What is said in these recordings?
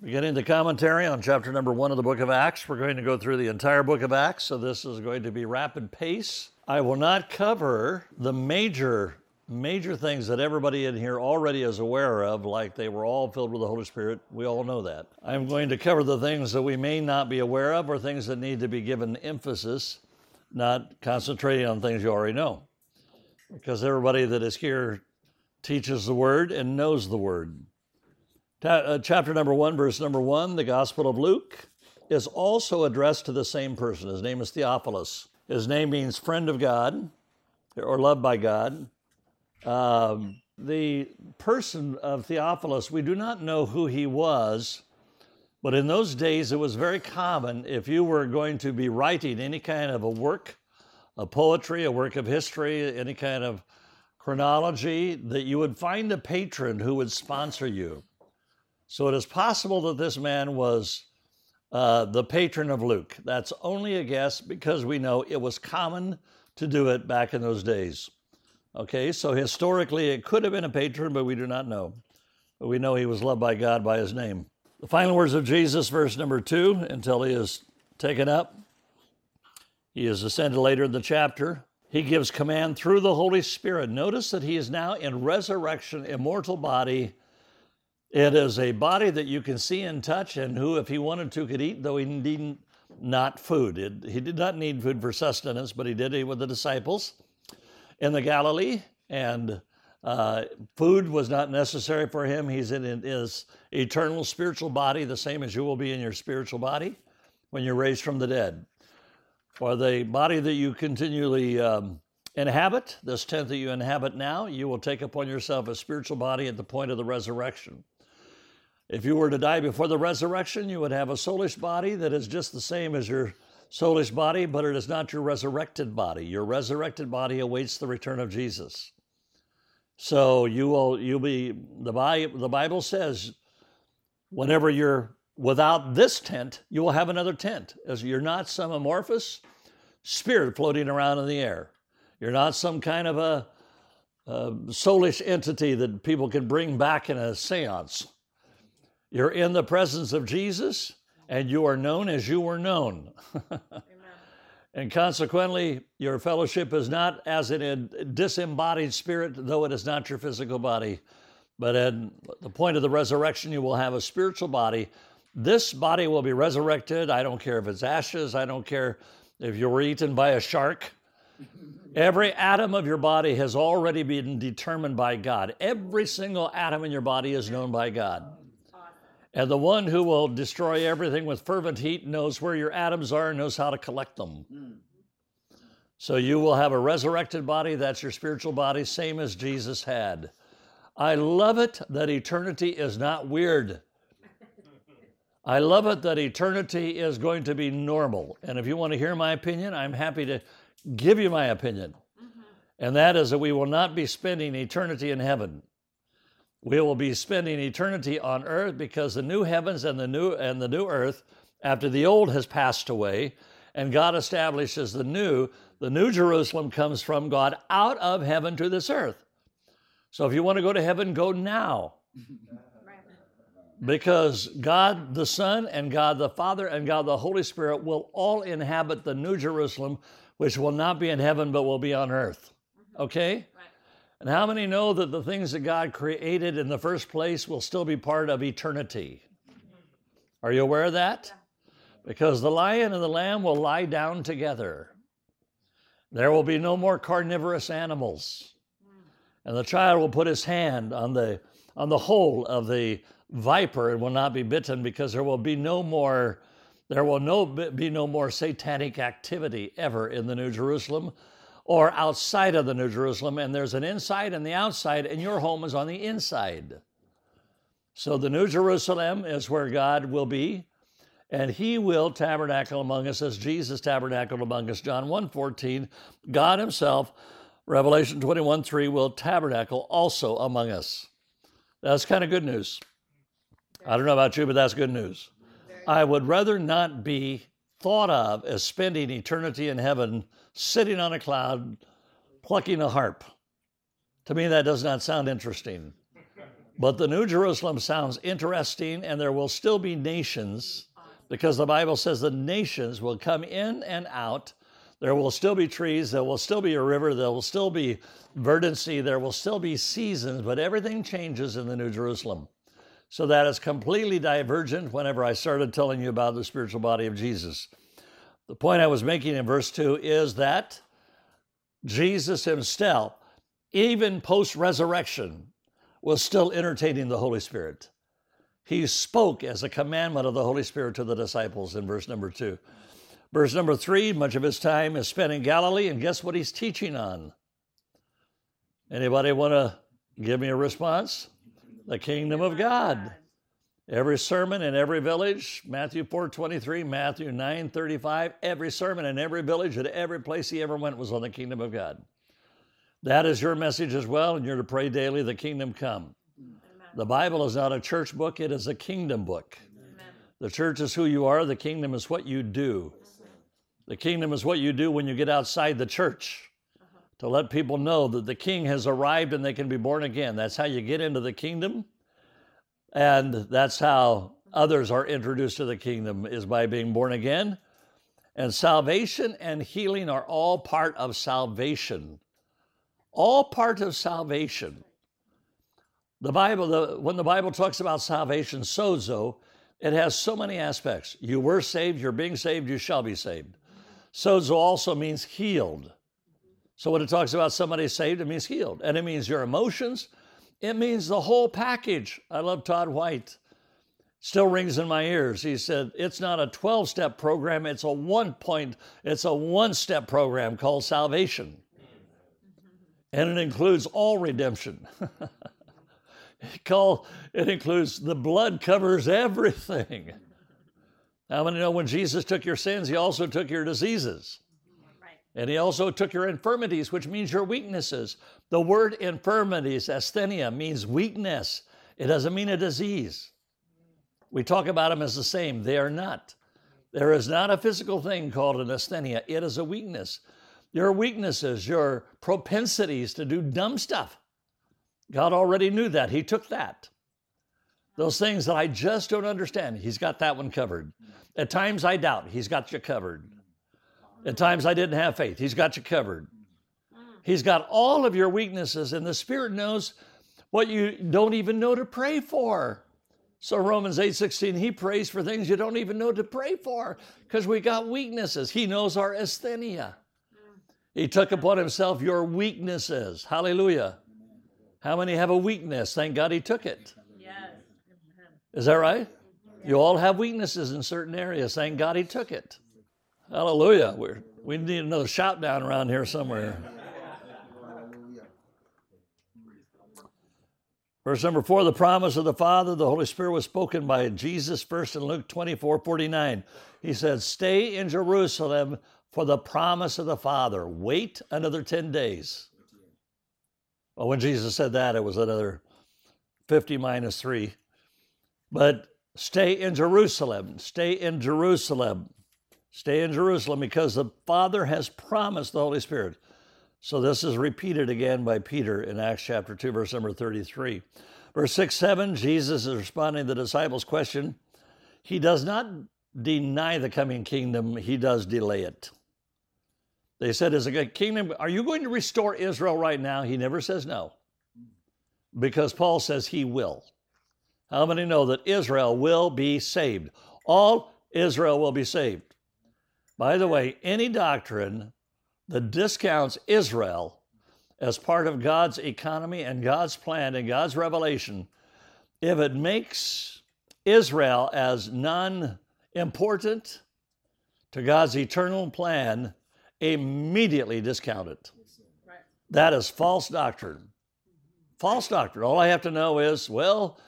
Beginning the commentary on chapter number one of the book of Acts, we're going to go through the entire book of Acts, so this is going to be rapid pace. I will not cover the major, major things that everybody in here already is aware of, like they were all filled with the Holy Spirit. We all know that. I'm going to cover the things that we may not be aware of or things that need to be given emphasis, not concentrating on things you already know. Because everybody that is here teaches the word and knows the word. Uh, chapter number one, verse number one, the Gospel of Luke is also addressed to the same person. His name is Theophilus. His name means friend of God or loved by God. Um, the person of Theophilus, we do not know who he was, but in those days it was very common if you were going to be writing any kind of a work, a poetry, a work of history, any kind of chronology, that you would find a patron who would sponsor you. So it is possible that this man was uh, the patron of Luke. That's only a guess because we know it was common to do it back in those days. Okay, so historically it could have been a patron, but we do not know. But we know he was loved by God by his name. The final words of Jesus, verse number two, until he is taken up. He is ascended later in the chapter. He gives command through the Holy Spirit. Notice that he is now in resurrection, immortal body it is a body that you can see and touch, and who, if he wanted to, could eat, though he not food. It, he did not need food for sustenance, but he did eat with the disciples in the Galilee, and uh, food was not necessary for him. He's in his eternal spiritual body, the same as you will be in your spiritual body when you're raised from the dead. For the body that you continually um, inhabit, this tent that you inhabit now, you will take upon yourself a spiritual body at the point of the resurrection. If you were to die before the resurrection, you would have a soulish body that is just the same as your soulish body, but it is not your resurrected body. Your resurrected body awaits the return of Jesus. So you will you'll be the Bible, the Bible says whenever you're without this tent, you will have another tent. As you're not some amorphous spirit floating around in the air. You're not some kind of a, a soulish entity that people can bring back in a seance. You're in the presence of Jesus and you are known as you were known. and consequently, your fellowship is not as in a disembodied spirit, though it is not your physical body. But at the point of the resurrection, you will have a spiritual body. This body will be resurrected. I don't care if it's ashes. I don't care if you were eaten by a shark. Every atom of your body has already been determined by God. Every single atom in your body is known by God. And the one who will destroy everything with fervent heat knows where your atoms are and knows how to collect them. So you will have a resurrected body, that's your spiritual body, same as Jesus had. I love it that eternity is not weird. I love it that eternity is going to be normal. And if you want to hear my opinion, I'm happy to give you my opinion. Mm-hmm. And that is that we will not be spending eternity in heaven. We will be spending eternity on earth because the new heavens and the new and the new earth after the old has passed away and God establishes the new, the new Jerusalem comes from God out of heaven to this earth. So if you want to go to heaven, go now. Because God the Son and God the Father and God the Holy Spirit will all inhabit the new Jerusalem, which will not be in heaven but will be on earth. Mm-hmm. Okay? And how many know that the things that God created in the first place will still be part of eternity? Are you aware of that? Because the lion and the lamb will lie down together. There will be no more carnivorous animals. And the child will put his hand on the, on the hole of the viper and will not be bitten because there will be no more there will no, be no more satanic activity ever in the New Jerusalem or outside of the New Jerusalem, and there's an inside and the outside, and your home is on the inside. So the New Jerusalem is where God will be, and he will tabernacle among us as Jesus tabernacled among us. John 1 14, God himself, Revelation 21 3, will tabernacle also among us. That's kind of good news. I don't know about you, but that's good news. I would rather not be thought of as spending eternity in heaven sitting on a cloud plucking a harp. To me, that does not sound interesting. But the New Jerusalem sounds interesting, and there will still be nations because the Bible says the nations will come in and out. There will still be trees, there will still be a river, there will still be verdancy, there will still be seasons, but everything changes in the New Jerusalem. So that is completely divergent whenever I started telling you about the spiritual body of Jesus. The point I was making in verse 2 is that Jesus himself, even post resurrection, was still entertaining the Holy Spirit. He spoke as a commandment of the Holy Spirit to the disciples in verse number two. Verse number three, much of his time is spent in Galilee, and guess what he's teaching on? Anybody want to give me a response? The kingdom of God. Every sermon in every village, Matthew 4 23, Matthew 9 35, every sermon in every village at every place he ever went was on the kingdom of God. That is your message as well, and you're to pray daily, the kingdom come. Amen. The Bible is not a church book, it is a kingdom book. Amen. The church is who you are, the kingdom is what you do. The kingdom is what you do when you get outside the church uh-huh. to let people know that the king has arrived and they can be born again. That's how you get into the kingdom. And that's how others are introduced to the kingdom is by being born again. And salvation and healing are all part of salvation all part of salvation. The Bible, the, when the Bible talks about salvation, sozo, it has so many aspects. You were saved, you're being saved, you shall be saved. Sozo also means healed. So when it talks about somebody saved, it means healed. And it means your emotions, it means the whole package. I love Todd White. Still rings in my ears. He said, it's not a 12 step program, it's a one point, it's a one step program called salvation and it includes all redemption. Call it includes the blood covers everything. How many know when Jesus took your sins, he also took your diseases? And he also took your infirmities, which means your weaknesses. The word infirmities, asthenia, means weakness. It doesn't mean a disease. We talk about them as the same. They are not. There is not a physical thing called an asthenia, it is a weakness your weaknesses, your propensities to do dumb stuff. God already knew that. He took that. Those things that I just don't understand, He's got that one covered. At times I doubt, He's got you covered. At times I didn't have faith, He's got you covered. He's got all of your weaknesses, and the Spirit knows what you don't even know to pray for. So Romans 8:16, he prays for things you don't even know to pray for because we got weaknesses. He knows our asthenia. He took upon himself your weaknesses. Hallelujah. How many have a weakness? Thank God he took it. Yes. Is that right? You all have weaknesses in certain areas. Thank God he took it. Hallelujah. We're, we need another shout down around here somewhere. Verse number four, the promise of the Father, the Holy Spirit was spoken by Jesus first in Luke 24 49. He said, Stay in Jerusalem for the promise of the Father. Wait another 10 days. Well, when Jesus said that, it was another 50 minus 3. But stay in Jerusalem. Stay in Jerusalem. Stay in Jerusalem because the Father has promised the Holy Spirit. So this is repeated again by Peter in Acts chapter 2, verse number 33. Verse 6 7, Jesus is responding to the disciples' question. He does not deny the coming kingdom, he does delay it. They said, Is a kingdom, are you going to restore Israel right now? He never says no, because Paul says he will. How many know that Israel will be saved? All Israel will be saved. By the way, any doctrine that discounts Israel as part of God's economy and God's plan and God's revelation, if it makes Israel as non important to God's eternal plan, immediately discount it. That is false doctrine. False doctrine. All I have to know is, well,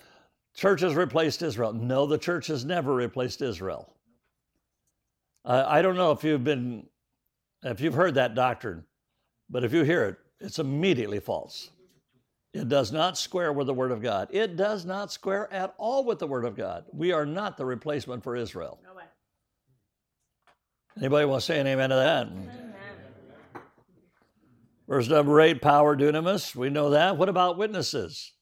church has replaced Israel. No, the church has never replaced Israel. Uh, I don't know if you've been, if you've heard that doctrine, but if you hear it, it's immediately false. It does not square with the Word of God. It does not square at all with the Word of God. We are not the replacement for Israel. No. Anybody want to say an amen to that? Amen. Verse number eight, power dunamis. We know that. What about witnesses?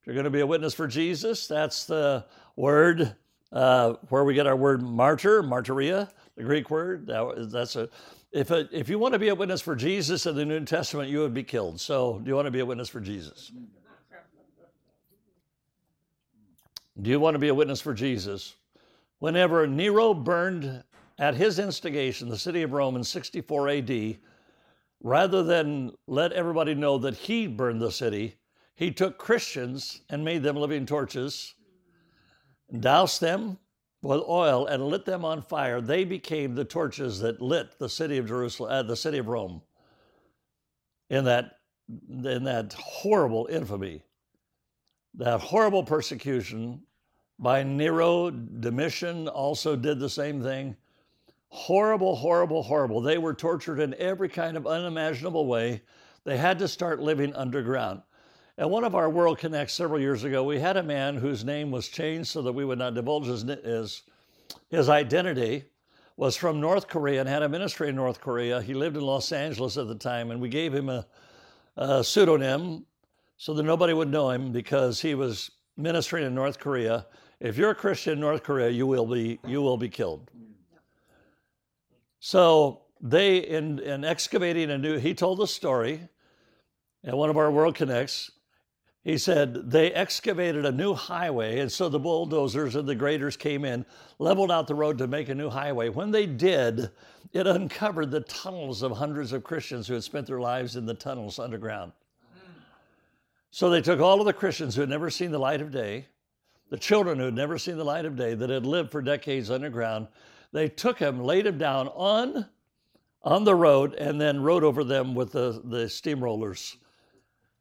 If you're going to be a witness for Jesus, that's the word uh, where we get our word martyr, martyria, the Greek word. That, that's a if, a, if you want to be a witness for Jesus in the New Testament, you would be killed. So, do you want to be a witness for Jesus? Do you want to be a witness for Jesus? Whenever Nero burned at his instigation the city of Rome in 64 AD, rather than let everybody know that he burned the city, he took Christians and made them living torches, doused them with oil, and lit them on fire. They became the torches that lit the city of Jerusalem, uh, the city of Rome, in that in that horrible infamy, that horrible persecution by Nero. Domitian also did the same thing. Horrible, horrible, horrible. They were tortured in every kind of unimaginable way. They had to start living underground. At one of our World Connects several years ago, we had a man whose name was changed so that we would not divulge his, his, his identity, was from North Korea and had a ministry in North Korea. He lived in Los Angeles at the time, and we gave him a, a pseudonym so that nobody would know him because he was ministering in North Korea. If you're a Christian in North Korea, you will be, you will be killed. So they, in, in excavating a new, he told the story at one of our World Connects. He said they excavated a new highway, and so the bulldozers and the graders came in, leveled out the road to make a new highway. When they did, it uncovered the tunnels of hundreds of Christians who had spent their lives in the tunnels underground. So they took all of the Christians who had never seen the light of day, the children who had never seen the light of day, that had lived for decades underground, they took them, laid them down on, on the road, and then rode over them with the, the steamrollers.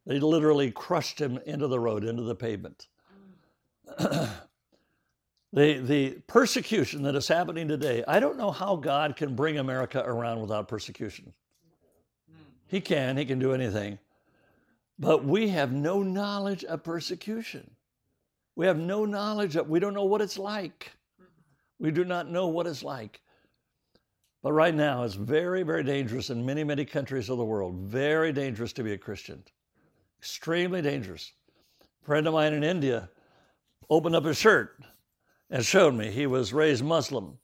They literally crushed him into the road, into the pavement. the, the persecution that is happening today, I don't know how God can bring America around without persecution. He can, He can do anything. But we have no knowledge of persecution. We have no knowledge of, we don't know what it's like. We do not know what it's like. But right now, it's very, very dangerous in many, many countries of the world. Very dangerous to be a Christian. Extremely dangerous. A friend of mine in India opened up his shirt and showed me he was raised Muslim.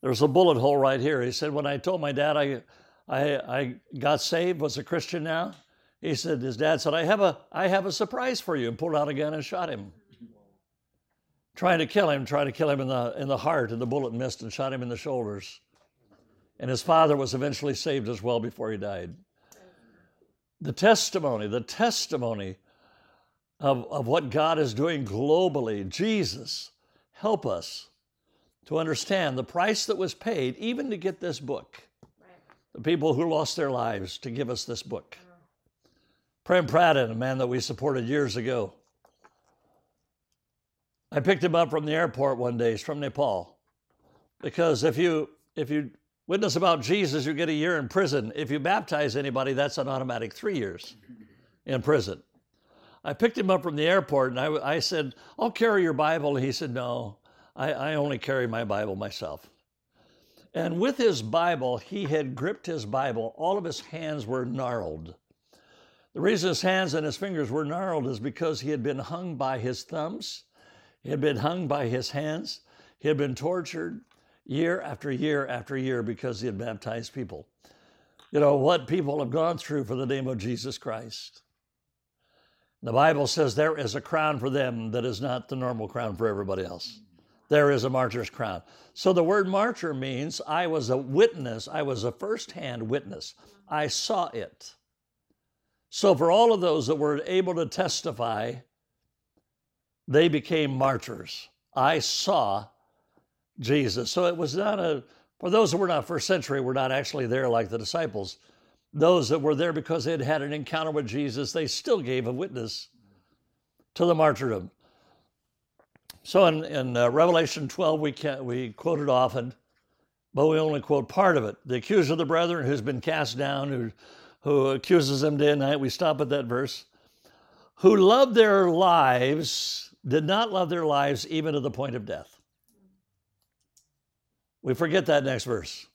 There was a bullet hole right here. He said, When I told my dad I, I, I got saved, was a Christian now, he said, His dad said, I have, a, I have a surprise for you, and pulled out a gun and shot him trying to kill him, trying to kill him in the, in the heart, and the bullet missed and shot him in the shoulders. And his father was eventually saved as well before he died. The testimony, the testimony of, of what God is doing globally, Jesus, help us to understand the price that was paid even to get this book. The people who lost their lives to give us this book. Prem Pradhan, a man that we supported years ago, I picked him up from the airport one day. He's from Nepal. Because if you if you witness about Jesus, you get a year in prison. If you baptize anybody, that's an automatic three years in prison. I picked him up from the airport and I, I said, I'll carry your Bible. And he said, No, I, I only carry my Bible myself. And with his Bible, he had gripped his Bible. All of his hands were gnarled. The reason his hands and his fingers were gnarled is because he had been hung by his thumbs he had been hung by his hands. He had been tortured year after year after year because he had baptized people. You know, what people have gone through for the name of Jesus Christ. The Bible says there is a crown for them that is not the normal crown for everybody else. There is a martyr's crown. So the word martyr means I was a witness, I was a first-hand witness. I saw it. So for all of those that were able to testify they became martyrs. I saw Jesus. So it was not a, for those who were not first century, were not actually there like the disciples. Those that were there because they had had an encounter with Jesus, they still gave a witness to the martyrdom. So in, in uh, Revelation 12, we, can, we quote it often, but we only quote part of it. The accuser of the brethren who's been cast down, who, who accuses them day and night, we stop at that verse, who loved their lives did not love their lives even to the point of death. We forget that next verse.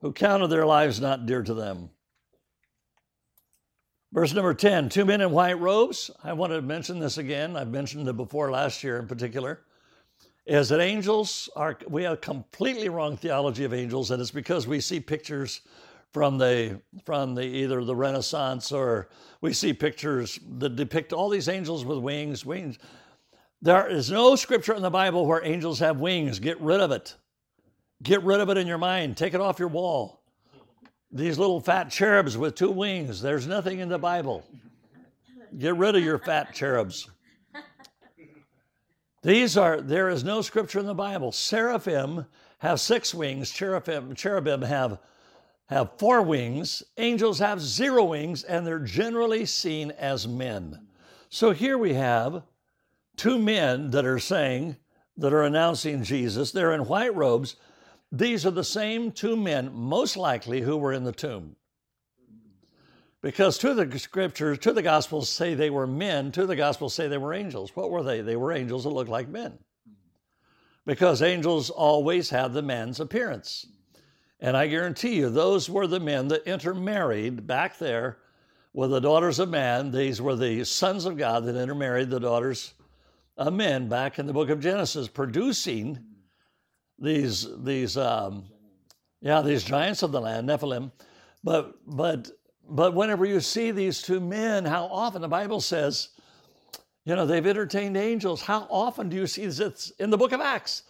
Who counted their lives not dear to them. Verse number 10 two men in white robes. I want to mention this again. I've mentioned it before last year in particular. Is that angels are, we have completely wrong theology of angels, and it's because we see pictures from the from the either the Renaissance or we see pictures that depict all these angels with wings. Wings. There is no scripture in the Bible where angels have wings. Get rid of it. Get rid of it in your mind. Take it off your wall these little fat cherubs with two wings. There's nothing in the Bible. Get rid of your fat cherubs. These are, there is no scripture in the Bible. Seraphim have six wings, cherubim, cherubim have, have four wings, angels have zero wings, and they're generally seen as men. So here we have two men that are saying, that are announcing Jesus. They're in white robes. These are the same two men, most likely, who were in the tomb. Because of the scriptures, of the gospels say they were men, of the gospels say they were angels. What were they? They were angels that looked like men. Because angels always have the man's appearance. And I guarantee you, those were the men that intermarried back there with the daughters of man. These were the sons of God that intermarried the daughters of men back in the book of Genesis, producing these these um, yeah these giants of the land Nephilim, but but but whenever you see these two men, how often the Bible says, you know, they've entertained angels. How often do you see this in the book of Acts?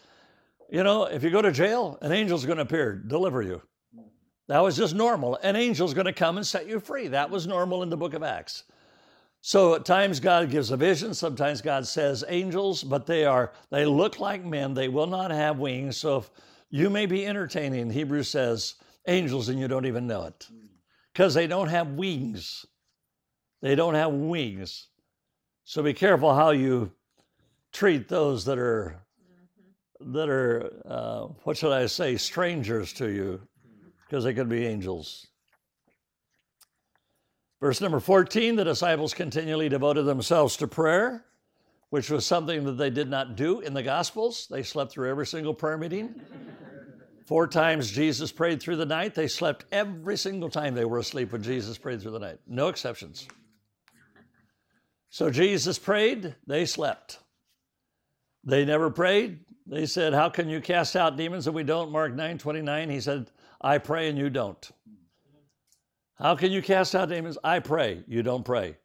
You know, if you go to jail, an angel's going to appear, deliver you. That was just normal. An angel's going to come and set you free. That was normal in the book of Acts. So at times God gives a vision, sometimes God says angels, but they are they look like men, they will not have wings. So if you may be entertaining, Hebrews says, angels and you don't even know it. Because they don't have wings. They don't have wings. So be careful how you treat those that are that are uh, what should I say, strangers to you, because they could be angels. Verse number 14 the disciples continually devoted themselves to prayer, which was something that they did not do in the Gospels. They slept through every single prayer meeting. Four times Jesus prayed through the night. They slept every single time they were asleep when Jesus prayed through the night. No exceptions. So Jesus prayed, they slept. They never prayed. They said, How can you cast out demons and we don't? Mark 9 29. He said, I pray and you don't. How can you cast out demons? I pray. You don't pray.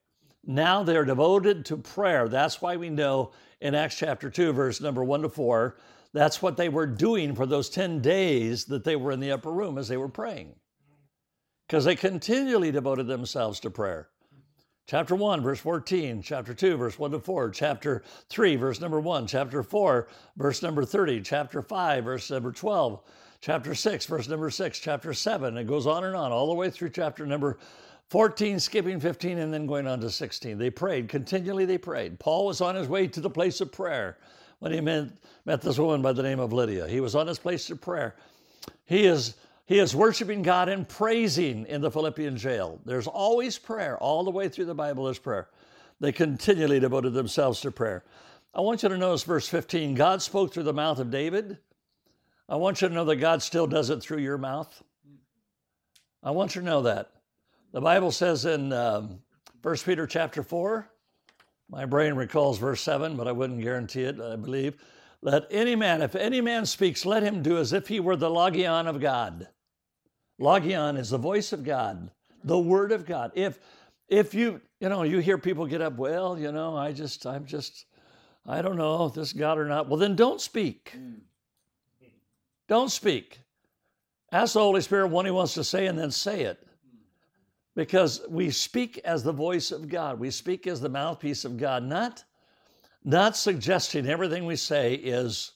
Now they're devoted to prayer. That's why we know in Acts chapter 2, verse number 1 to 4, that's what they were doing for those 10 days that they were in the upper room as they were praying. Because they continually devoted themselves to prayer. Chapter 1, verse 14, chapter 2, verse 1 to 4, chapter 3, verse number 1, chapter 4, verse number 30, chapter 5, verse number 12, chapter 6, verse number 6, chapter 7. It goes on and on, all the way through chapter number 14, skipping 15, and then going on to 16. They prayed, continually they prayed. Paul was on his way to the place of prayer when he met, met this woman by the name of Lydia. He was on his place of prayer. He is, he is worshiping God and praising in the Philippian jail. There's always prayer. All the way through the Bible is prayer. They continually devoted themselves to prayer. I want you to notice verse 15 God spoke through the mouth of David I want you to know that God still does it through your mouth. I want you to know that. The Bible says in um, 1 Peter chapter 4, my brain recalls verse 7, but I wouldn't guarantee it, I believe. Let any man, if any man speaks, let him do as if he were the logion of God. Logion is the voice of God, the word of God. If if you, you know, you hear people get up, well, you know, I just, I'm just, I don't know if this God or not. Well, then don't speak. Mm. Don't speak. Ask the Holy Spirit what He wants to say and then say it. Because we speak as the voice of God. We speak as the mouthpiece of God, not, not suggesting everything we say is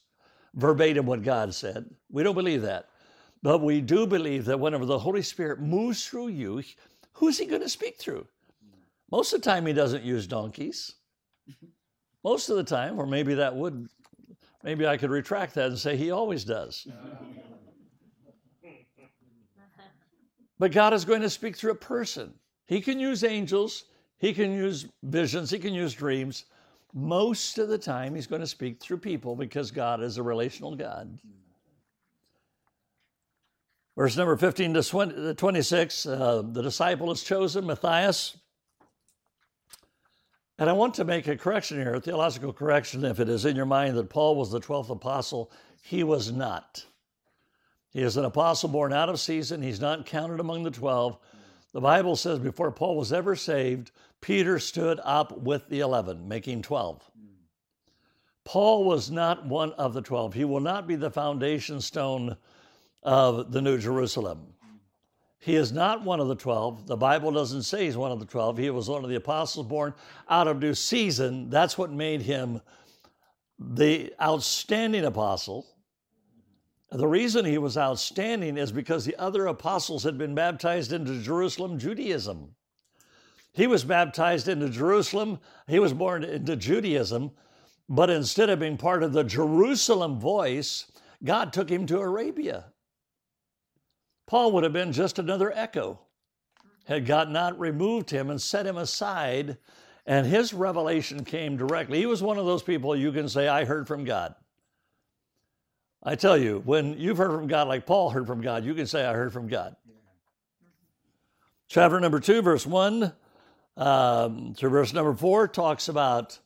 verbatim what God said. We don't believe that. But we do believe that whenever the Holy Spirit moves through you, who's He going to speak through? Most of the time, He doesn't use donkeys. Most of the time, or maybe that would Maybe I could retract that and say he always does. but God is going to speak through a person. He can use angels, he can use visions, he can use dreams. Most of the time, he's going to speak through people because God is a relational God. Verse number 15 to 26, uh, the disciple is chosen, Matthias. And I want to make a correction here, a theological correction, if it is in your mind that Paul was the 12th apostle. He was not. He is an apostle born out of season. He's not counted among the 12. The Bible says before Paul was ever saved, Peter stood up with the 11, making 12. Paul was not one of the 12. He will not be the foundation stone of the New Jerusalem. He is not one of the 12. The Bible doesn't say he's one of the 12. He was one of the apostles born out of due season. That's what made him the outstanding apostle. The reason he was outstanding is because the other apostles had been baptized into Jerusalem Judaism. He was baptized into Jerusalem, he was born into Judaism, but instead of being part of the Jerusalem voice, God took him to Arabia. Paul would have been just another echo had God not removed him and set him aside, and his revelation came directly. He was one of those people you can say, I heard from God. I tell you, when you've heard from God, like Paul heard from God, you can say, I heard from God. Chapter number two, verse one um, through verse number four talks about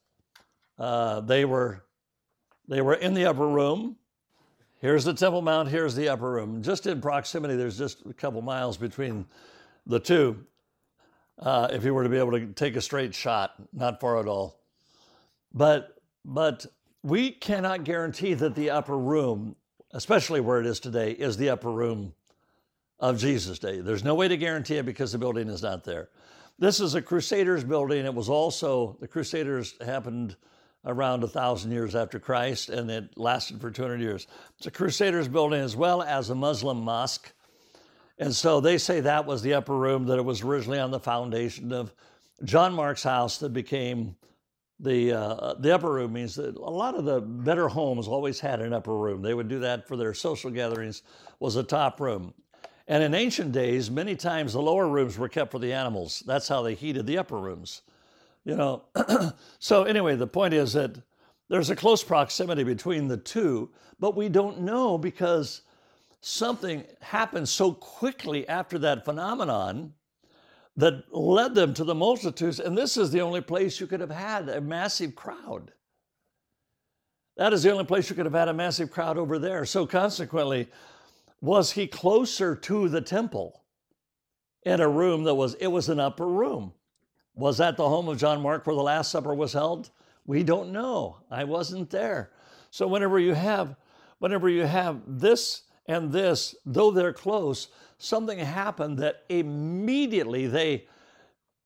uh, they were they were in the upper room Here's the Temple Mount, here's the upper room. Just in proximity, there's just a couple miles between the two. Uh, if you were to be able to take a straight shot, not far at all. But but we cannot guarantee that the upper room, especially where it is today, is the upper room of Jesus' day. There's no way to guarantee it because the building is not there. This is a Crusaders building. It was also the Crusaders happened around a thousand years after Christ, and it lasted for 200 years. It's a Crusaders building as well as a Muslim mosque. And so they say that was the upper room, that it was originally on the foundation of John Mark's house that became the, uh, the upper room means that a lot of the better homes always had an upper room. They would do that for their social gatherings, was a top room. And in ancient days, many times the lower rooms were kept for the animals. That's how they heated the upper rooms you know. so anyway, the point is that there's a close proximity between the two, but we don't know because something happened so quickly after that phenomenon that led them to the multitudes. And this is the only place you could have had a massive crowd. That is the only place you could have had a massive crowd over there. So consequently, was he closer to the temple in a room that was, it was an upper room. Was that the home of John Mark where the Last Supper was held? We don't know. I wasn't there. So whenever you have, whenever you have this and this, though they're close, something happened that immediately they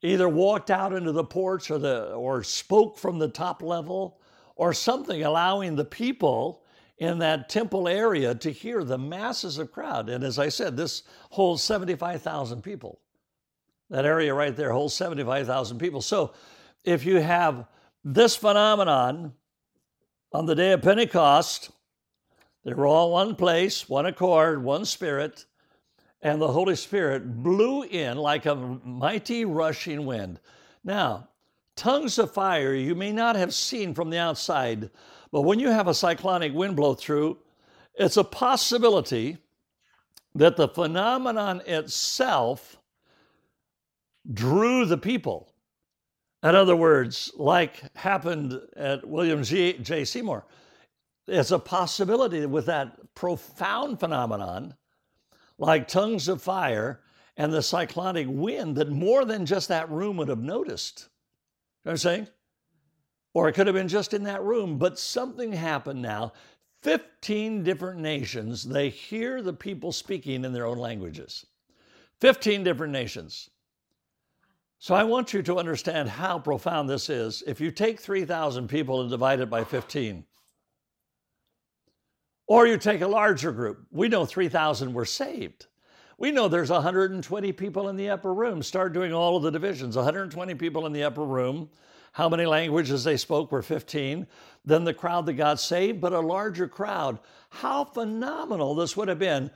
either walked out into the porch or the or spoke from the top level or something allowing the people in that temple area to hear the masses of crowd and as i said this holds 75,000 people that area right there holds 75,000 people. So if you have this phenomenon on the day of Pentecost, they were all one place, one accord, one spirit, and the Holy Spirit blew in like a mighty rushing wind. Now, tongues of fire you may not have seen from the outside, but when you have a cyclonic wind blow through, it's a possibility that the phenomenon itself drew the people. In other words, like happened at William G. J. Seymour, it's a possibility with that profound phenomenon, like tongues of fire and the cyclonic wind, that more than just that room would have noticed. You know what I'm saying? Or it could have been just in that room, but something happened now. 15 different nations, they hear the people speaking in their own languages. 15 different nations. So I want you to understand how profound this is. If you take 3,000 people and divide it by 15, or you take a larger group, we know 3,000 were saved. We know there's 120 people in the upper room. Start doing all of the divisions. 120 people in the upper room. How many languages they spoke were 15. Then the crowd that got saved, but a larger crowd. How phenomenal this would have been.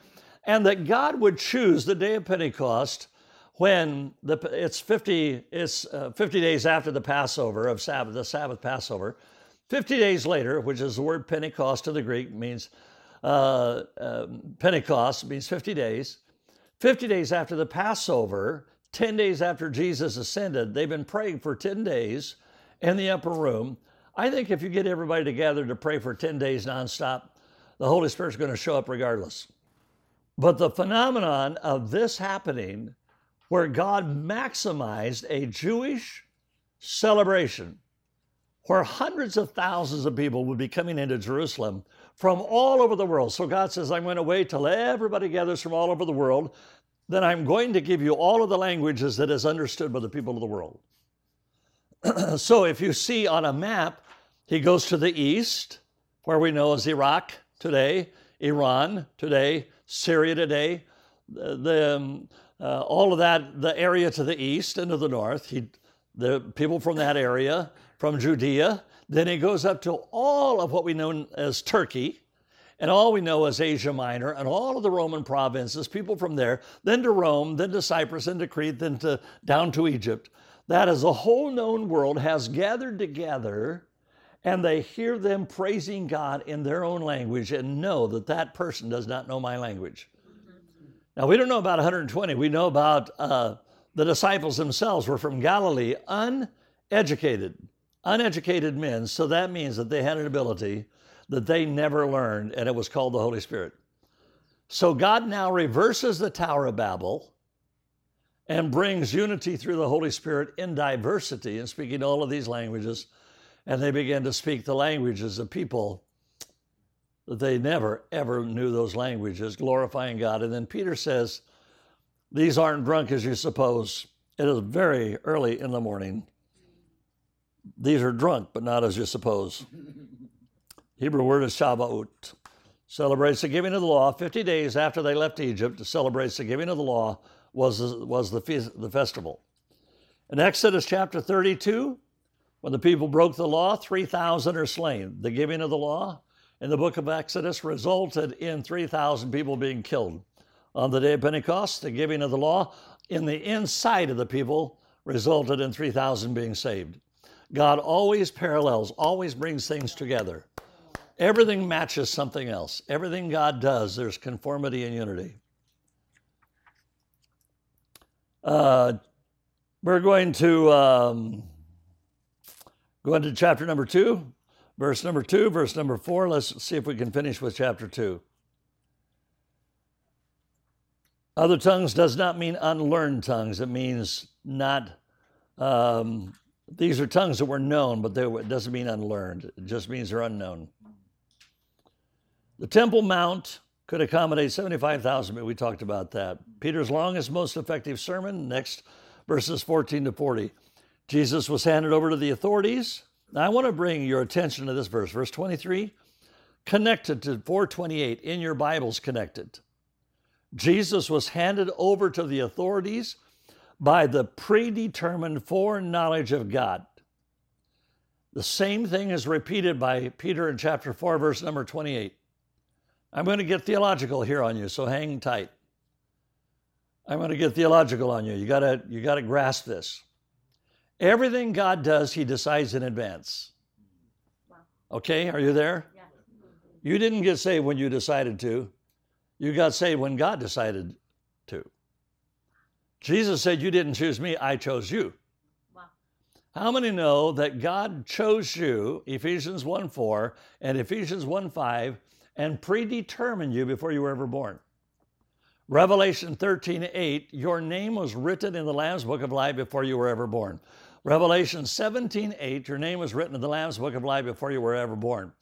And that God would choose the day of Pentecost when the, it's 50 it's uh, 50 days after the Passover of Sabbath, the Sabbath Passover. 50 days later, which is the word Pentecost to the Greek, means uh, uh, Pentecost means 50 days. 50 days after the Passover, 10 days after Jesus ascended, they've been praying for 10 days, in the upper room. I think if you get everybody together to pray for 10 days nonstop, the Holy Spirit's going to show up regardless. But the phenomenon of this happening, where God maximized a Jewish celebration, where hundreds of thousands of people would be coming into Jerusalem from all over the world. So God says, I'm going to wait till everybody gathers from all over the world. Then I'm going to give you all of the languages that is understood by the people of the world. so if you see on a map, he goes to the east, where we know is Iraq today, Iran today, Syria today, the, the um, uh, all of that, the area to the east and to the north. He, the people from that area, from Judea. Then he goes up to all of what we know as Turkey, and all we know as Asia Minor, and all of the Roman provinces, people from there, then to Rome, then to Cyprus, then to Crete, then to down to Egypt. That is a whole known world has gathered together and they hear them praising God in their own language and know that that person does not know my language. Now, we don't know about 120. We know about uh, the disciples themselves were from Galilee, uneducated, uneducated men. So that means that they had an ability that they never learned, and it was called the Holy Spirit. So God now reverses the Tower of Babel and brings unity through the Holy Spirit in diversity and speaking all of these languages and they began to speak the languages of people that they never, ever knew those languages, glorifying God. And then Peter says, These aren't drunk as you suppose. It is very early in the morning. These are drunk, but not as you suppose. Hebrew word is Shavuot. Celebrates the giving of the law. 50 days after they left Egypt, celebrates the giving of the law was, was the, feast, the festival. In Exodus chapter 32, when the people broke the law, 3,000 are slain. The giving of the law in the book of Exodus resulted in 3,000 people being killed. On the day of Pentecost, the giving of the law in the inside of the people resulted in 3,000 being saved. God always parallels, always brings things together. Everything matches something else. Everything God does, there's conformity and unity. Uh, we're going to um, Go into chapter number two, verse number two, verse number four. Let's see if we can finish with chapter two. Other tongues does not mean unlearned tongues. It means not, um, these are tongues that were known, but it doesn't mean unlearned. It just means they're unknown. The Temple Mount could accommodate 75,000, but we talked about that. Peter's longest, most effective sermon, next verses 14 to 40. Jesus was handed over to the authorities. Now, I want to bring your attention to this verse, verse 23, connected to 428 in your Bibles, connected. Jesus was handed over to the authorities by the predetermined foreknowledge of God. The same thing is repeated by Peter in chapter 4, verse number 28. I'm going to get theological here on you, so hang tight. I'm going to get theological on you. You got to you got to grasp this. Everything God does, He decides in advance. Okay, are you there? Yeah. You didn't get saved when you decided to. You got saved when God decided to. Jesus said, You didn't choose me, I chose you. Wow. How many know that God chose you, Ephesians 1 4 and Ephesians 1 5, and predetermined you before you were ever born? Revelation 13 8, your name was written in the Lamb's book of life before you were ever born. Revelation 17 8, your name was written in the Lamb's book of life before you were ever born.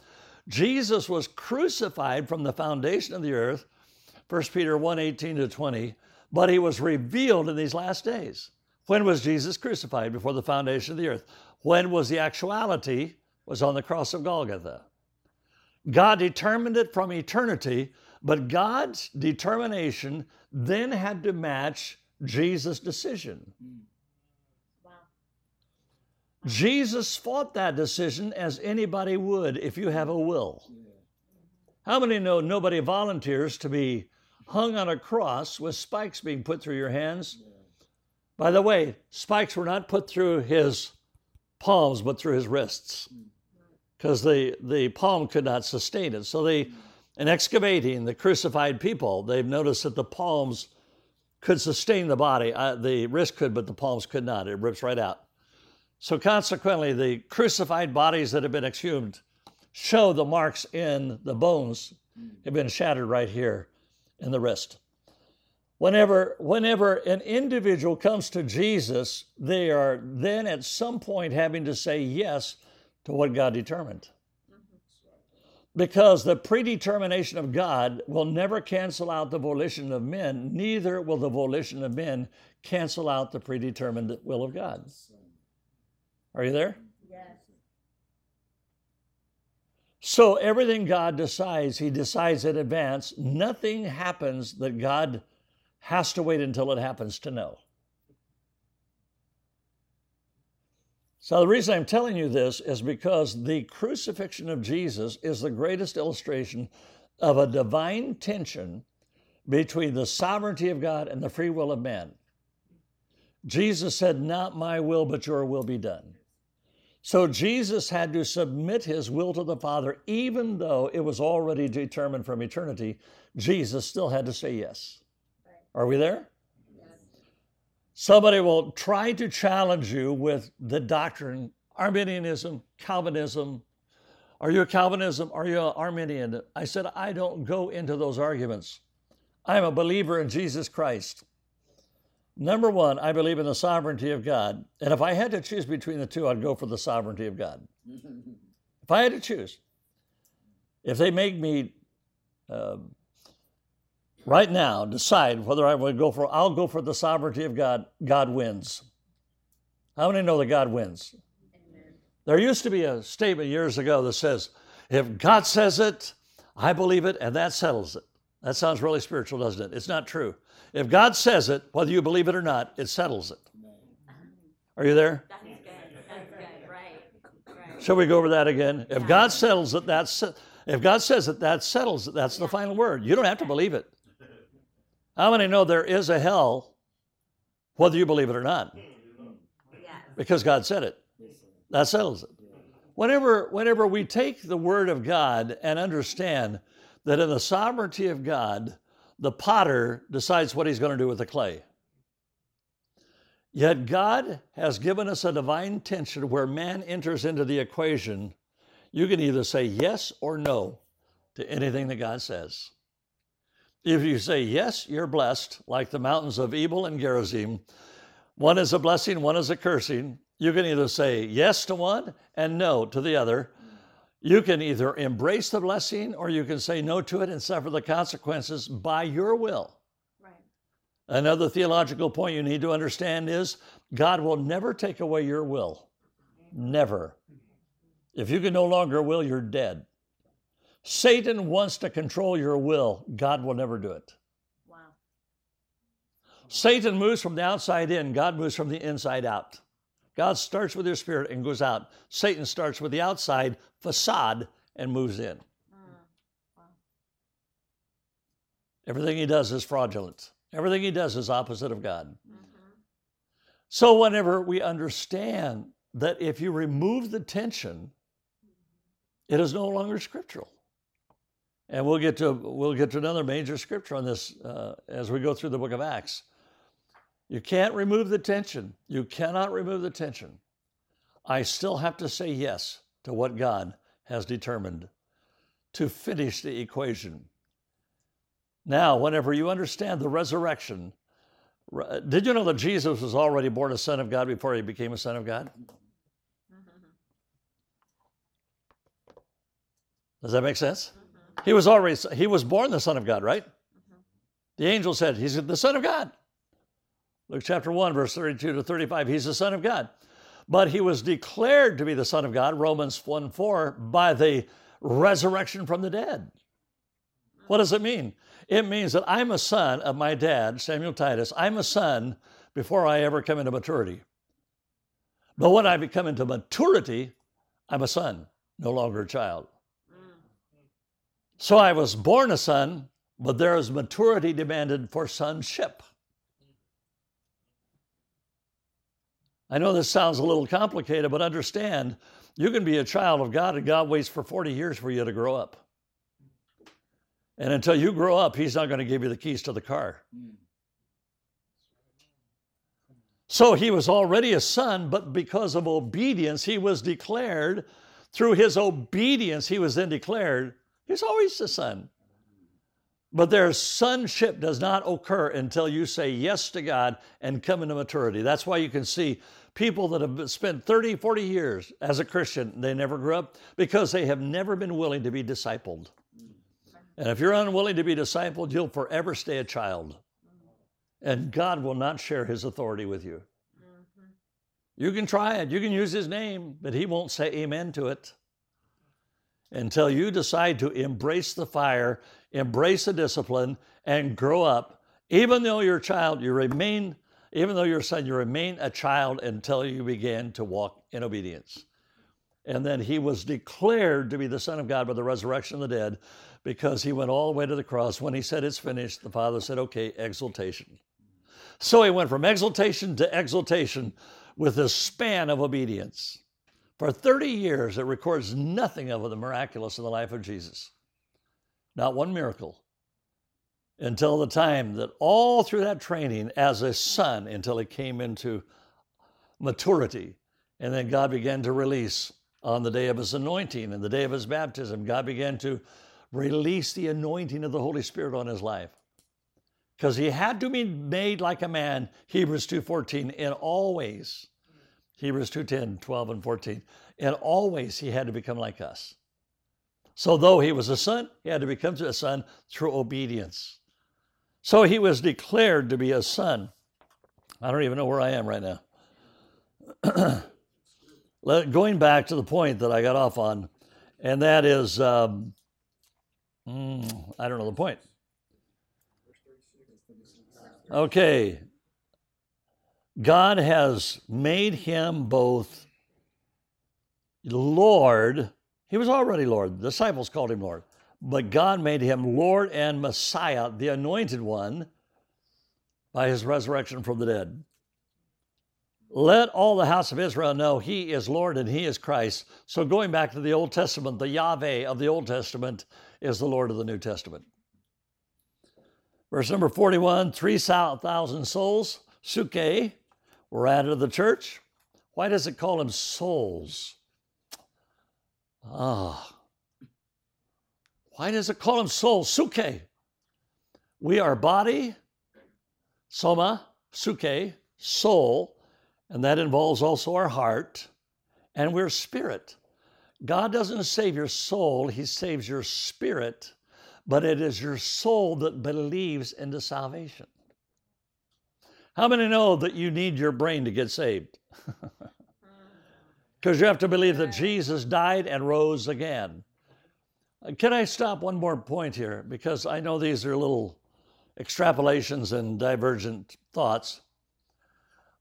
Jesus was crucified from the foundation of the earth, 1 Peter 1 18 to 20, but he was revealed in these last days. When was Jesus crucified? Before the foundation of the earth. When was the actuality? Was on the cross of Golgotha. God determined it from eternity, but God's determination then had to match Jesus' decision. Hmm. Jesus fought that decision as anybody would if you have a will. How many know nobody volunteers to be hung on a cross with spikes being put through your hands? By the way, spikes were not put through his palms, but through his wrists, because the, the palm could not sustain it. So they, in excavating the crucified people, they've noticed that the palms could sustain the body. Uh, the wrist could, but the palms could not. It rips right out. So, consequently, the crucified bodies that have been exhumed show the marks in the bones have been shattered right here in the wrist. Whenever, whenever an individual comes to Jesus, they are then at some point having to say yes to what God determined. Because the predetermination of God will never cancel out the volition of men, neither will the volition of men cancel out the predetermined will of God. Are you there? Yes. So everything God decides, He decides in advance. Nothing happens that God has to wait until it happens to know. So the reason I'm telling you this is because the crucifixion of Jesus is the greatest illustration of a divine tension between the sovereignty of God and the free will of man. Jesus said, Not my will, but your will be done. So Jesus had to submit his will to the Father, even though it was already determined from eternity. Jesus still had to say yes. Are we there? Somebody will try to challenge you with the doctrine Arminianism, Calvinism. Are you a Calvinism? Are you an Arminian? I said, I don't go into those arguments. I'm a believer in Jesus Christ. Number one, I believe in the sovereignty of God. And if I had to choose between the two, I'd go for the sovereignty of God. if I had to choose, if they make me uh, right now decide whether I would go for, I'll go for the sovereignty of God, God wins. How many know that God wins? Amen. There used to be a statement years ago that says, if God says it, I believe it, and that settles it. That sounds really spiritual, doesn't it? It's not true. If God says it, whether you believe it or not, it settles it. Are you there? That's good. That's good. Right. Right. Shall we go over that again? If God settles it, that's if God says it, that settles it. That's the final word. You don't have to believe it. How many know there is a hell, whether you believe it or not? Because God said it. That settles it. Whenever, whenever we take the word of God and understand that in the sovereignty of God, the potter decides what he's going to do with the clay. Yet God has given us a divine tension where man enters into the equation. You can either say yes or no to anything that God says. If you say yes, you're blessed, like the mountains of Ebal and Gerizim. One is a blessing, one is a cursing. You can either say yes to one and no to the other. You can either embrace the blessing or you can say no to it and suffer the consequences by your will. Right. Another theological point you need to understand is God will never take away your will. Never. If you can no longer will, you're dead. Satan wants to control your will. God will never do it. Wow. Satan moves from the outside in, God moves from the inside out. God starts with your spirit and goes out. Satan starts with the outside facade and moves in. Mm. Everything he does is fraudulent. Everything he does is opposite of God. Mhm. So, whenever we understand that if you remove the tension, it is no longer scriptural. And we'll get to we'll get to another major scripture on this uh, as we go through the book of Acts. You can't remove the tension. You cannot remove the tension. I still have to say yes to what God has determined to finish the equation. Now, whenever you understand the resurrection, did you know that Jesus was already born a son of God before he became a son of God? Mhm. Does that make sense? Mhm. He was already he was born the son of God, right? The angel said he's the son of God. Luke chapter 1 verse 32 to 35, he's the son of God. But he was declared to be the son of God, Romans 1 4, by the resurrection from the dead. What does it mean? It means that I'm a son of my dad, Samuel Titus. I'm a son before I ever come into maturity. But when I become into maturity, I'm a son, no longer a child. So I was born a son, but there is maturity demanded for sonship. I know this sounds a little complicated, but understand you can be a child of God and God waits for 40 years for you to grow up. And until you grow up, He's not going to give you the keys to the car. So he was already a son, but because of obedience, he was declared. Through his obedience, he was then declared. He's always a son. But their sonship does not occur until you say yes to God and come into maturity. That's why you can see people that have spent 30, 40 years as a Christian, they never grew up because they have never been willing to be discipled. And if you're unwilling to be discipled, you'll forever stay a child. And God will not share his authority with you. Mm-hmm. You can try it, you can use his name, but he won't say amen to it until you decide to embrace the fire, embrace the discipline, and grow up. Even though you're a child, you remain, even though you're a son, you remain a child until you begin to walk in obedience. And then he was declared to be the Son of God by the resurrection of the dead because he went all the way to the cross. When he said it's finished, the Father said, okay, exaltation. So he went from exaltation to exaltation with a span of obedience. For 30 years, it records nothing of the miraculous in the life of Jesus. Not one miracle. Until the time that all through that training as a son, until he came into maturity, and then God began to release on the day of his anointing and the day of his baptism, God began to release the anointing of the Holy Spirit on his life. Because he had to be made like a man, Hebrews 2.14, in all ways. Hebrews 2.10, 12, and 14. In all ways, he had to become like us. So though he was a son, he had to become a son through obedience. So he was declared to be a son. I don't even know where I am right now. Going back to the point that I got off on, and that is, um, mm, I don't know the point. Okay. God has made him both Lord. He was already Lord. The disciples called him Lord. But God made him Lord and Messiah, the anointed one, by his resurrection from the dead. Let all the house of Israel know he is Lord and he is Christ. So, going back to the Old Testament, the Yahweh of the Old Testament is the Lord of the New Testament. Verse number 41 3,000 souls, suke, were added to the church. Why does it call them souls? Ah. Why does it call him soul? Suke. We are body, soma, suke, soul, and that involves also our heart, and we're spirit. God doesn't save your soul, He saves your spirit, but it is your soul that believes into salvation. How many know that you need your brain to get saved? Because you have to believe that Jesus died and rose again. Can I stop one more point here? Because I know these are little extrapolations and divergent thoughts.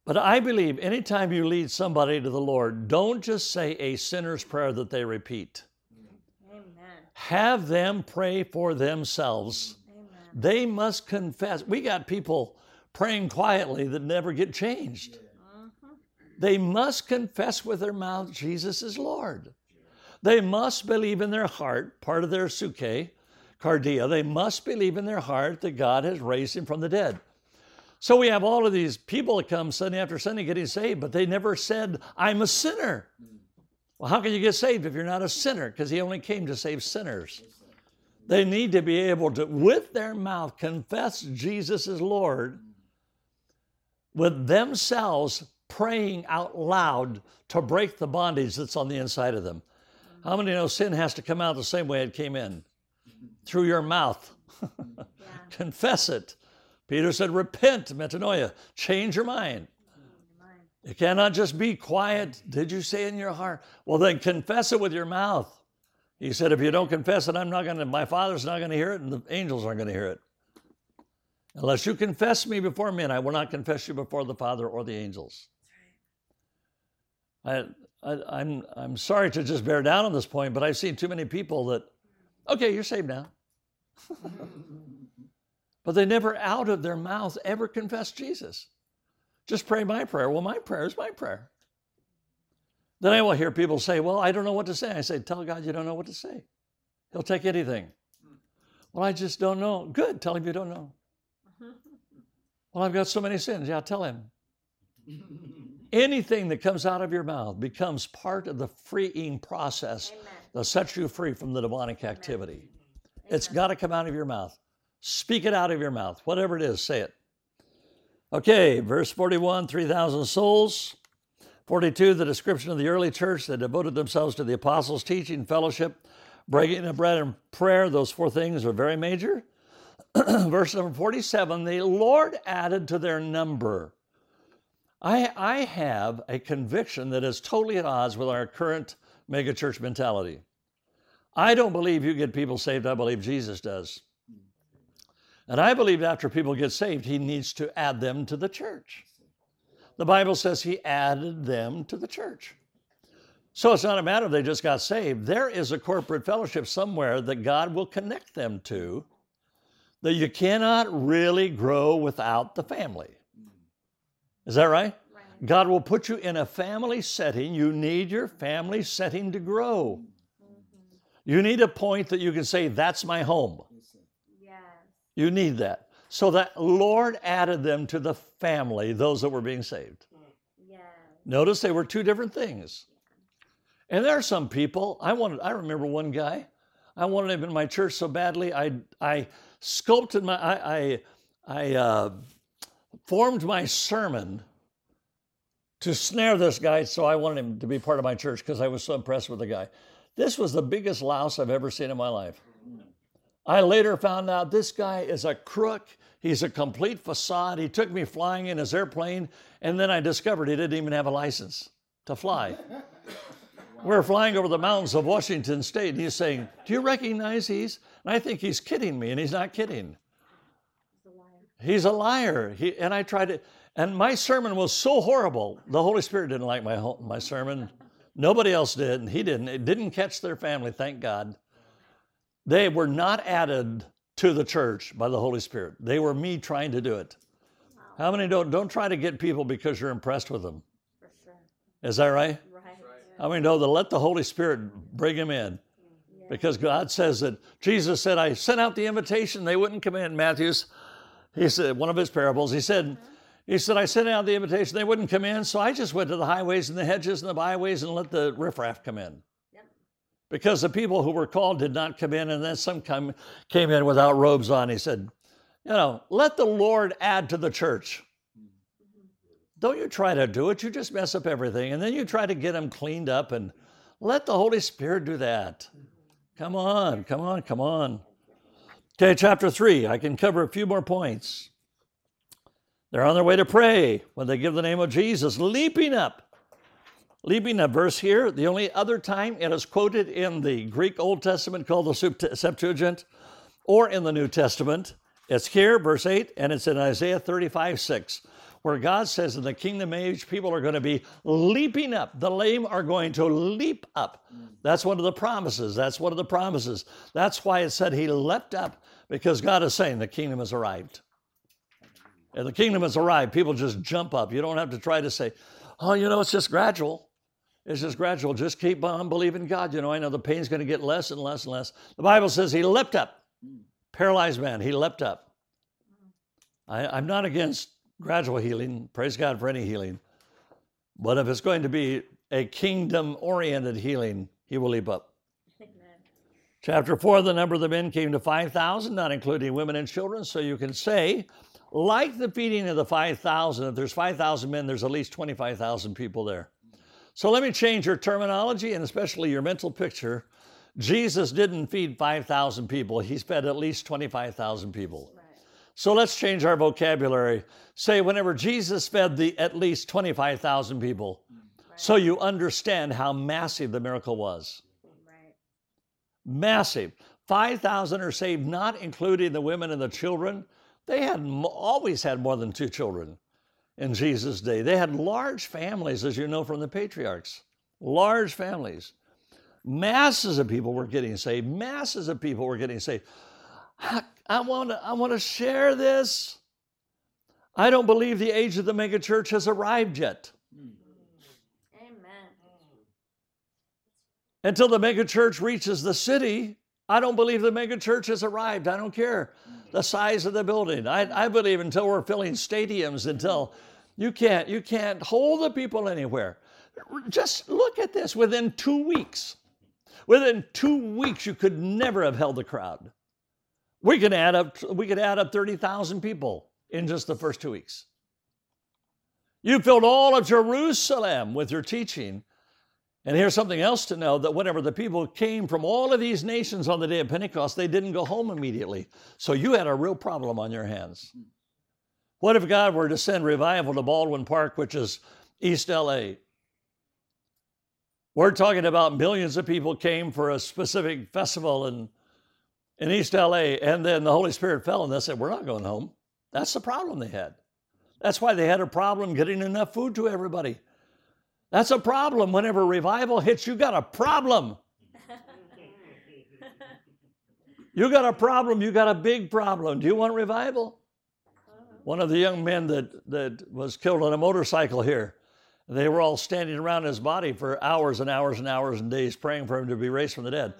But I believe anytime you lead somebody to the Lord, don't just say a sinner's prayer that they repeat. Amen. Have them pray for themselves. Amen. They must confess. We got people praying quietly that never get changed. Uh-huh. They must confess with their mouth Jesus is Lord. They must believe in their heart, part of their suke, cardia, they must believe in their heart that God has raised him from the dead. So we have all of these people that come Sunday after Sunday getting saved, but they never said, I'm a sinner. Well, how can you get saved if you're not a sinner? Because he only came to save sinners. They need to be able to, with their mouth, confess Jesus is Lord, with themselves praying out loud to break the bondage that's on the inside of them. How many know sin has to come out the same way it came in? Through your mouth. Yeah. Confess it. Peter said, Repent, metanoia, change your mind. It cannot just be quiet. Did you say in your heart? Well, then confess it with your mouth. He said, If you don't confess it, I'm not going to, my Father's not going to hear it, and the angels aren't going to hear it. Unless you confess me before men, I will not confess you before the Father or the angels. I, I, I'm, I'm sorry to just bear down on this point, but I've seen too many people that, okay, you're saved now. but they never out of their mouth ever confess Jesus. Just pray my prayer. Well, my prayer is my prayer. Then I will hear people say, Well, I don't know what to say. I say, Tell God you don't know what to say. He'll take anything. Well, I just don't know. Good, tell him you don't know. Well, I've got so many sins. Yeah, tell him. Anything that comes out of your mouth becomes part of the freeing process Amen. that sets you free from the demonic activity. It's got to come out of your mouth. Speak it out of your mouth. Whatever it is, say it. Okay, verse 41 3,000 souls. 42, the description of the early church that devoted themselves to the apostles' teaching, fellowship, breaking of bread, and prayer. Those four things are very major. Verse number 47, the Lord added to their number. I, I have a conviction that is totally at odds with our current megachurch mentality. I don't believe you get people saved, I believe Jesus does. And I believe after people get saved, he needs to add them to the church. The Bible says he added them to the church. So it's not a matter of they just got saved. There is a corporate fellowship somewhere that God will connect them to that you cannot really grow without the family. Is that right? Right. God will put you in a family setting. You need your family setting to grow. You need a point that you can say, That's my home. Yes. You need that. So that Lord added them to the family, those that were being saved. Yes. Notice they were two different things. And there are some people, I wanted, I remember one guy, I wanted him in my church so badly, I, I sculpted my, I, I, I uh, formed my sermon to snare this guy, so I wanted him to be part of my church because I was so impressed with the guy. This was the biggest louse I've ever seen in my life. I later found out this guy is a crook. He's a complete facade. He took me flying in his airplane, and then I discovered he didn't even have a license to fly. We We're flying over the mountains of Washington State, and he's saying, Do you recognize these? And I think he's kidding me, and he's not kidding. It's a liar. He's a liar. He, and I tried to, and my sermon was so horrible. The Holy Spirit didn't like my, my sermon. Nobody else did, and he didn't. It didn't catch their family, thank God. They were not added to the church by the Holy Spirit. They were me trying to do it. How many don't, don't try to get people because you're impressed with them? For sure. Is that right? Right. How many know that let the Holy Spirit bring them in? Mm. Because God says that Jesus said, I sent out the invitation, they wouldn't come in. Matthew's, he said, one of his parables, he said, he said, I sent out the invitation, they wouldn't come in, so I just went to the highways and the hedges and the byways and let the riffraff come in. Yep. Because the people who were called did not come in, and then some come, came in without robes on. He said, You know, let the Lord add to the church. Mm-hmm. Don't you try to do it, you just mess up everything. And then you try to get them cleaned up and let the Holy Spirit do that. Mm-hmm. Come on, come on, come on. Okay, chapter three. I can cover a few more points. They're on their way to pray when they give the name of Jesus, leaping up. Leaping up, verse here. The only other time it is quoted in the Greek Old Testament called the Septuagint or in the New Testament. It's here, verse 8, and it's in Isaiah 35 6, where God says in the kingdom age, people are going to be leaping up. The lame are going to leap up. That's one of the promises. That's one of the promises. That's why it said he leapt up, because God is saying the kingdom has arrived. And the kingdom has arrived. People just jump up. You don't have to try to say, oh, you know, it's just gradual. It's just gradual. Just keep on believing God. You know, I know the pain's going to get less and less and less. The Bible says he leapt up. Paralyzed man, he leapt up. I, I'm not against gradual healing. Praise God for any healing. But if it's going to be a kingdom oriented healing, he will leap up. Amen. Chapter 4 The number of the men came to 5,000, not including women and children. So you can say, like the feeding of the 5,000, if there's 5,000 men, there's at least 25,000 people there. So let me change your terminology and especially your mental picture. Jesus didn't feed 5,000 people, he fed at least 25,000 people. Right. So let's change our vocabulary. Say, whenever Jesus fed the at least 25,000 people, mm. so you understand how massive the miracle was. Right. Massive. 5,000 are saved, not including the women and the children. They had always had more than two children in Jesus' day. They had large families, as you know from the patriarchs. Large families. Masses of people were getting saved. Masses of people were getting saved. I, I want to I want to share this. I don't believe the age of the megachurch has arrived yet. Amen. Until the megachurch reaches the city, I don't believe the megachurch has arrived. I don't care the size of the building. I, I believe until we're filling stadiums, until You can't, you can't hold the people anywhere. Just look at this within two weeks. Within two weeks, you could never have held the crowd. We could add up, we could add up 30,000 people in just the first two weeks. You filled all of Jerusalem with your teaching. And here's something else to know that whenever the people came from all of these nations on the day of Pentecost, they didn't go home immediately. So you had a real problem on your hands. What if God were to send revival to Baldwin Park, which is East LA? We're talking about millions of people came for a specific festival in, in East LA, and then the Holy Spirit fell and they said, We're not going home. That's the problem they had. That's why they had a problem getting enough food to everybody. That's a problem. Whenever revival hits, you got a problem. You got a problem. You got a big problem. Do you want revival? Uh-huh. One of the young men that, that was killed on a motorcycle here, they were all standing around his body for hours and hours and hours and days praying for him to be raised from the dead.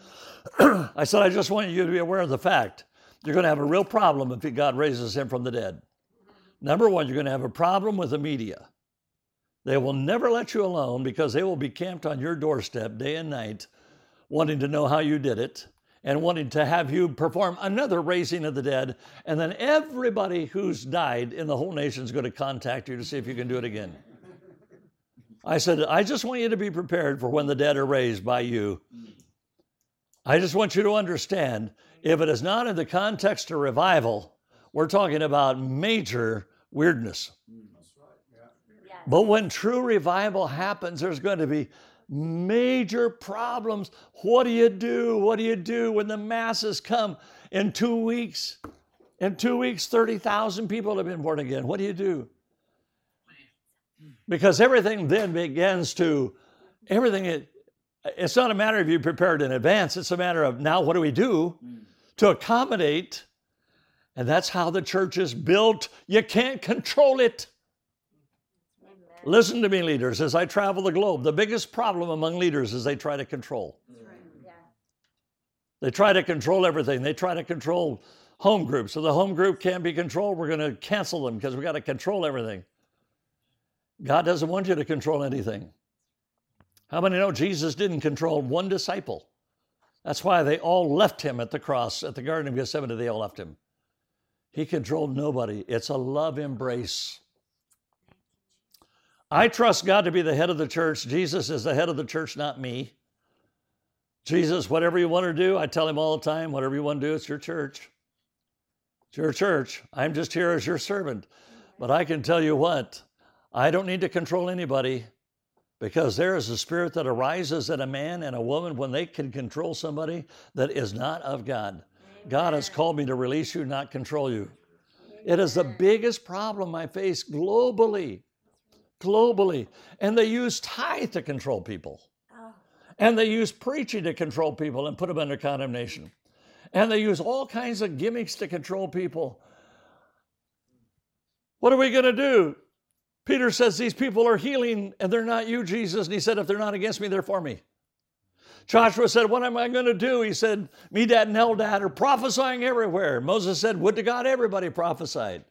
I said, I just want you to be aware of the fact you're going to have a real problem if God raises him from the dead. Number one, you're going to have a problem with the media. They will never let you alone because they will be camped on your doorstep day and night, wanting to know how you did it and wanting to have you perform another raising of the dead. And then everybody who's died in the whole nation is going to contact you to see if you can do it again. I said, I just want you to be prepared for when the dead are raised by you. I just want you to understand if it is not in the context of revival, we're talking about major weirdness. But when true revival happens, there's going to be major problems. What do you do? What do you do when the masses come in two weeks? In two weeks, 30,000 people have been born again. What do you do? Because everything then begins to, everything, it, it's not a matter of you prepared in advance. It's a matter of now what do we do to accommodate? And that's how the church is built. You can't control it. Listen to me, leaders, as I travel the globe. The biggest problem among leaders is they try to control. Yeah. They try to control everything. They try to control home groups. So the home group can't be controlled. We're going to cancel them because we got to control everything. God doesn't want you to control anything. How many know Jesus didn't control one disciple? That's why they all left him at the cross, at the Garden of Gethsemane, they all left him. He controlled nobody. It's a love embrace. I trust God to be the head of the church. Jesus is the head of the church, not me. Jesus, whatever you want to do, I tell him all the time, whatever you want to do, it's your church. It's your church. I'm just here as your servant. But I can tell you what, I don't need to control anybody because there is a spirit that arises in a man and a woman when they can control somebody that is not of God. God has called me to release you, not control you. It is the biggest problem I face globally. Globally. And they use tithe to control people. Oh, And they use preaching to control people and put them under condemnation. And they use all kinds of gimmicks to control people. What are we going to do? Peter says these people are healing and they're not you, Jesus. And he said, if they're not against me, they're for me. Joshua said, What am I going to do? He said, Medad, and Eldad are prophesying everywhere. Moses said, Would to God everybody prophesied.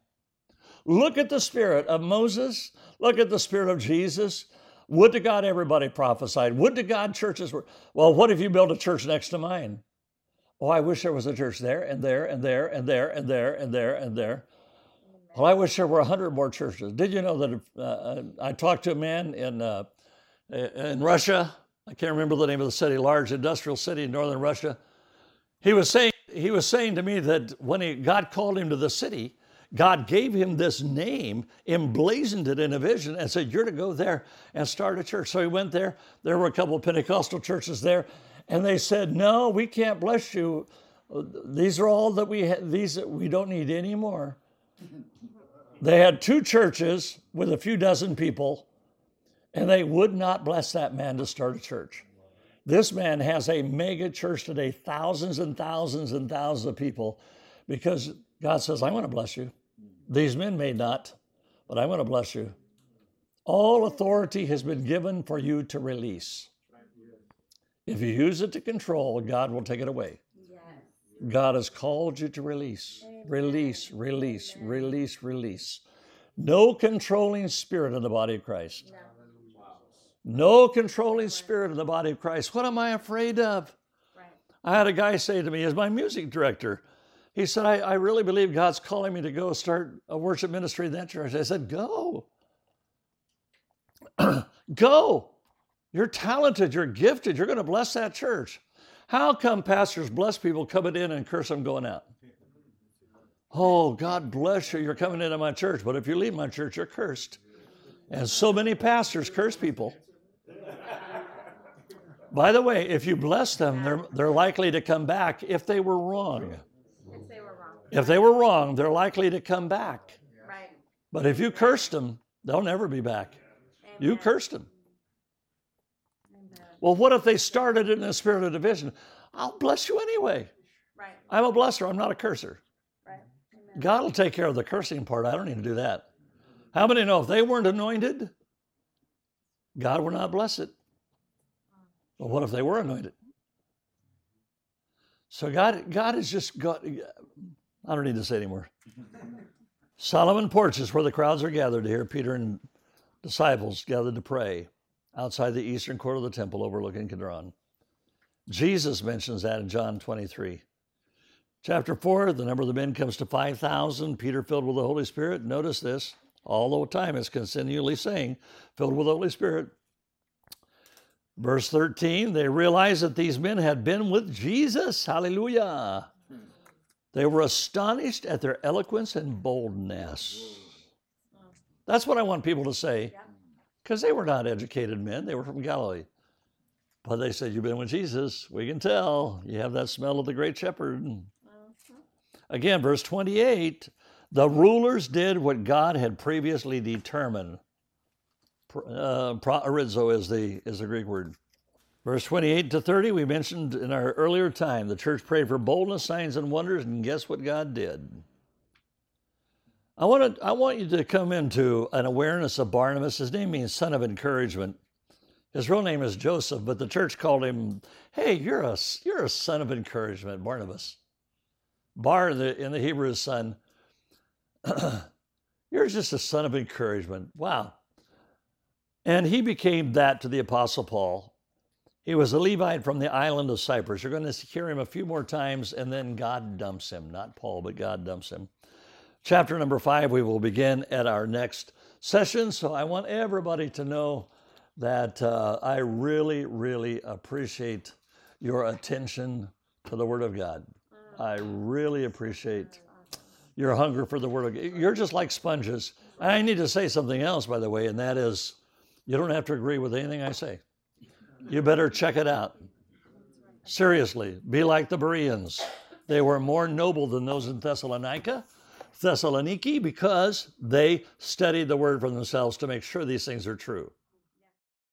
Look at the spirit of Moses. Look at the spirit of Jesus. Would to God everybody prophesied. Would to God churches were. Well, what if you build a church next to mine? Oh, I wish there was a church there and there and there and there and there and there and there. Well, I wish there were a hundred more churches. Did you know that uh, I talked to a man in uh, in Russia? I can't remember the name of the city, large industrial city in northern Russia. He was saying he was saying to me that when he, God called him to the city, God gave him this name, emblazoned it in a vision, and said, "You're to go there and start a church." So he went there. There were a couple of Pentecostal churches there, and they said, "No, we can't bless you. These are all that we these we don't need any more." They had two churches with a few dozen people, and they would not bless that man to start a church. This man has a mega church today, thousands and thousands and thousands of people, because God says, I want to bless you. These men may not, but I want to bless you. All authority has been given for you to release. If you use it to control, God will take it away. God has called you to release, release, release, release, release. No controlling spirit in the body of Christ. No. No controlling spirit in the body of Christ. What am I afraid of? I had a guy say to me, as my music director, he said, I, I really believe God's calling me to go start a worship ministry in that church. I said, Go. go. You're talented, you're gifted, you're going to bless that church. How come pastors bless people coming in and curse them going out? Oh, God bless you, you're coming into my church, but if you leave my church, you're cursed. And so many pastors curse people. By the way, if you bless them, they're, they're likely to come back if they were wrong. If they were wrong. If they were wrong, they're likely to come back. Right. But if you cursed them, they'll never be back. You cursed them. Well, what if they started in a spirit of division? I'll bless you anyway. Right. I'm a blesser, I'm not a curser. Right. Amen. God will take care of the cursing part. I don't need to do that. How many know if they weren't anointed, God would not bless it? Well, what if they were anointed? So God, God has just got. I don't need to say anymore. Solomon Porch is where the crowds are gathered to hear Peter and disciples gathered to pray outside the eastern court of the temple overlooking Kidron. Jesus mentions that in John 23. Chapter 4, the number of the men comes to 5,000. Peter filled with the Holy Spirit. Notice this, all the time is continually saying, filled with the Holy Spirit. Verse 13, they realized that these men had been with Jesus. Hallelujah. They were astonished at their eloquence and boldness. That's what I want people to say, Yeah. Because they were not educated men, they were from Galilee. But they said, You've been with Jesus. We can tell. You have that smell of the great shepherd. Mhm. Again, verse 28 the rulers did what God had previously determined. Uh, is the, is the Greek word. Verse 28 to 30, we mentioned in our earlier time, the church prayed for boldness, signs, and wonders, and guess what God did? I want, to, I want you to come into an awareness of Barnabas. His name means son of encouragement. His real name is Joseph, but the church called him, hey, you're a, you're a son of encouragement, Barnabas. Bar in the, in the Hebrew is son. You're just a son of encouragement. Wow. And he became that to the Apostle Paul. He was a Levite from the island of Cyprus. You're going to hear him a few more times, and then God dumps him. Not Paul, but God dumps him. Chapter number five, we will begin at our next session. So I want everybody to know that uh, I really, really appreciate your attention to the Word of God. I really appreciate your hunger for the Word of God. You're just like sponges. I need to say something else, by the way, and that is you don't have to agree with anything I say. You better check it out. Seriously, be like the Bereans. They were more noble than those in Thessalonica, Thessaloniki, because they studied the Word for themselves to make sure these things are true.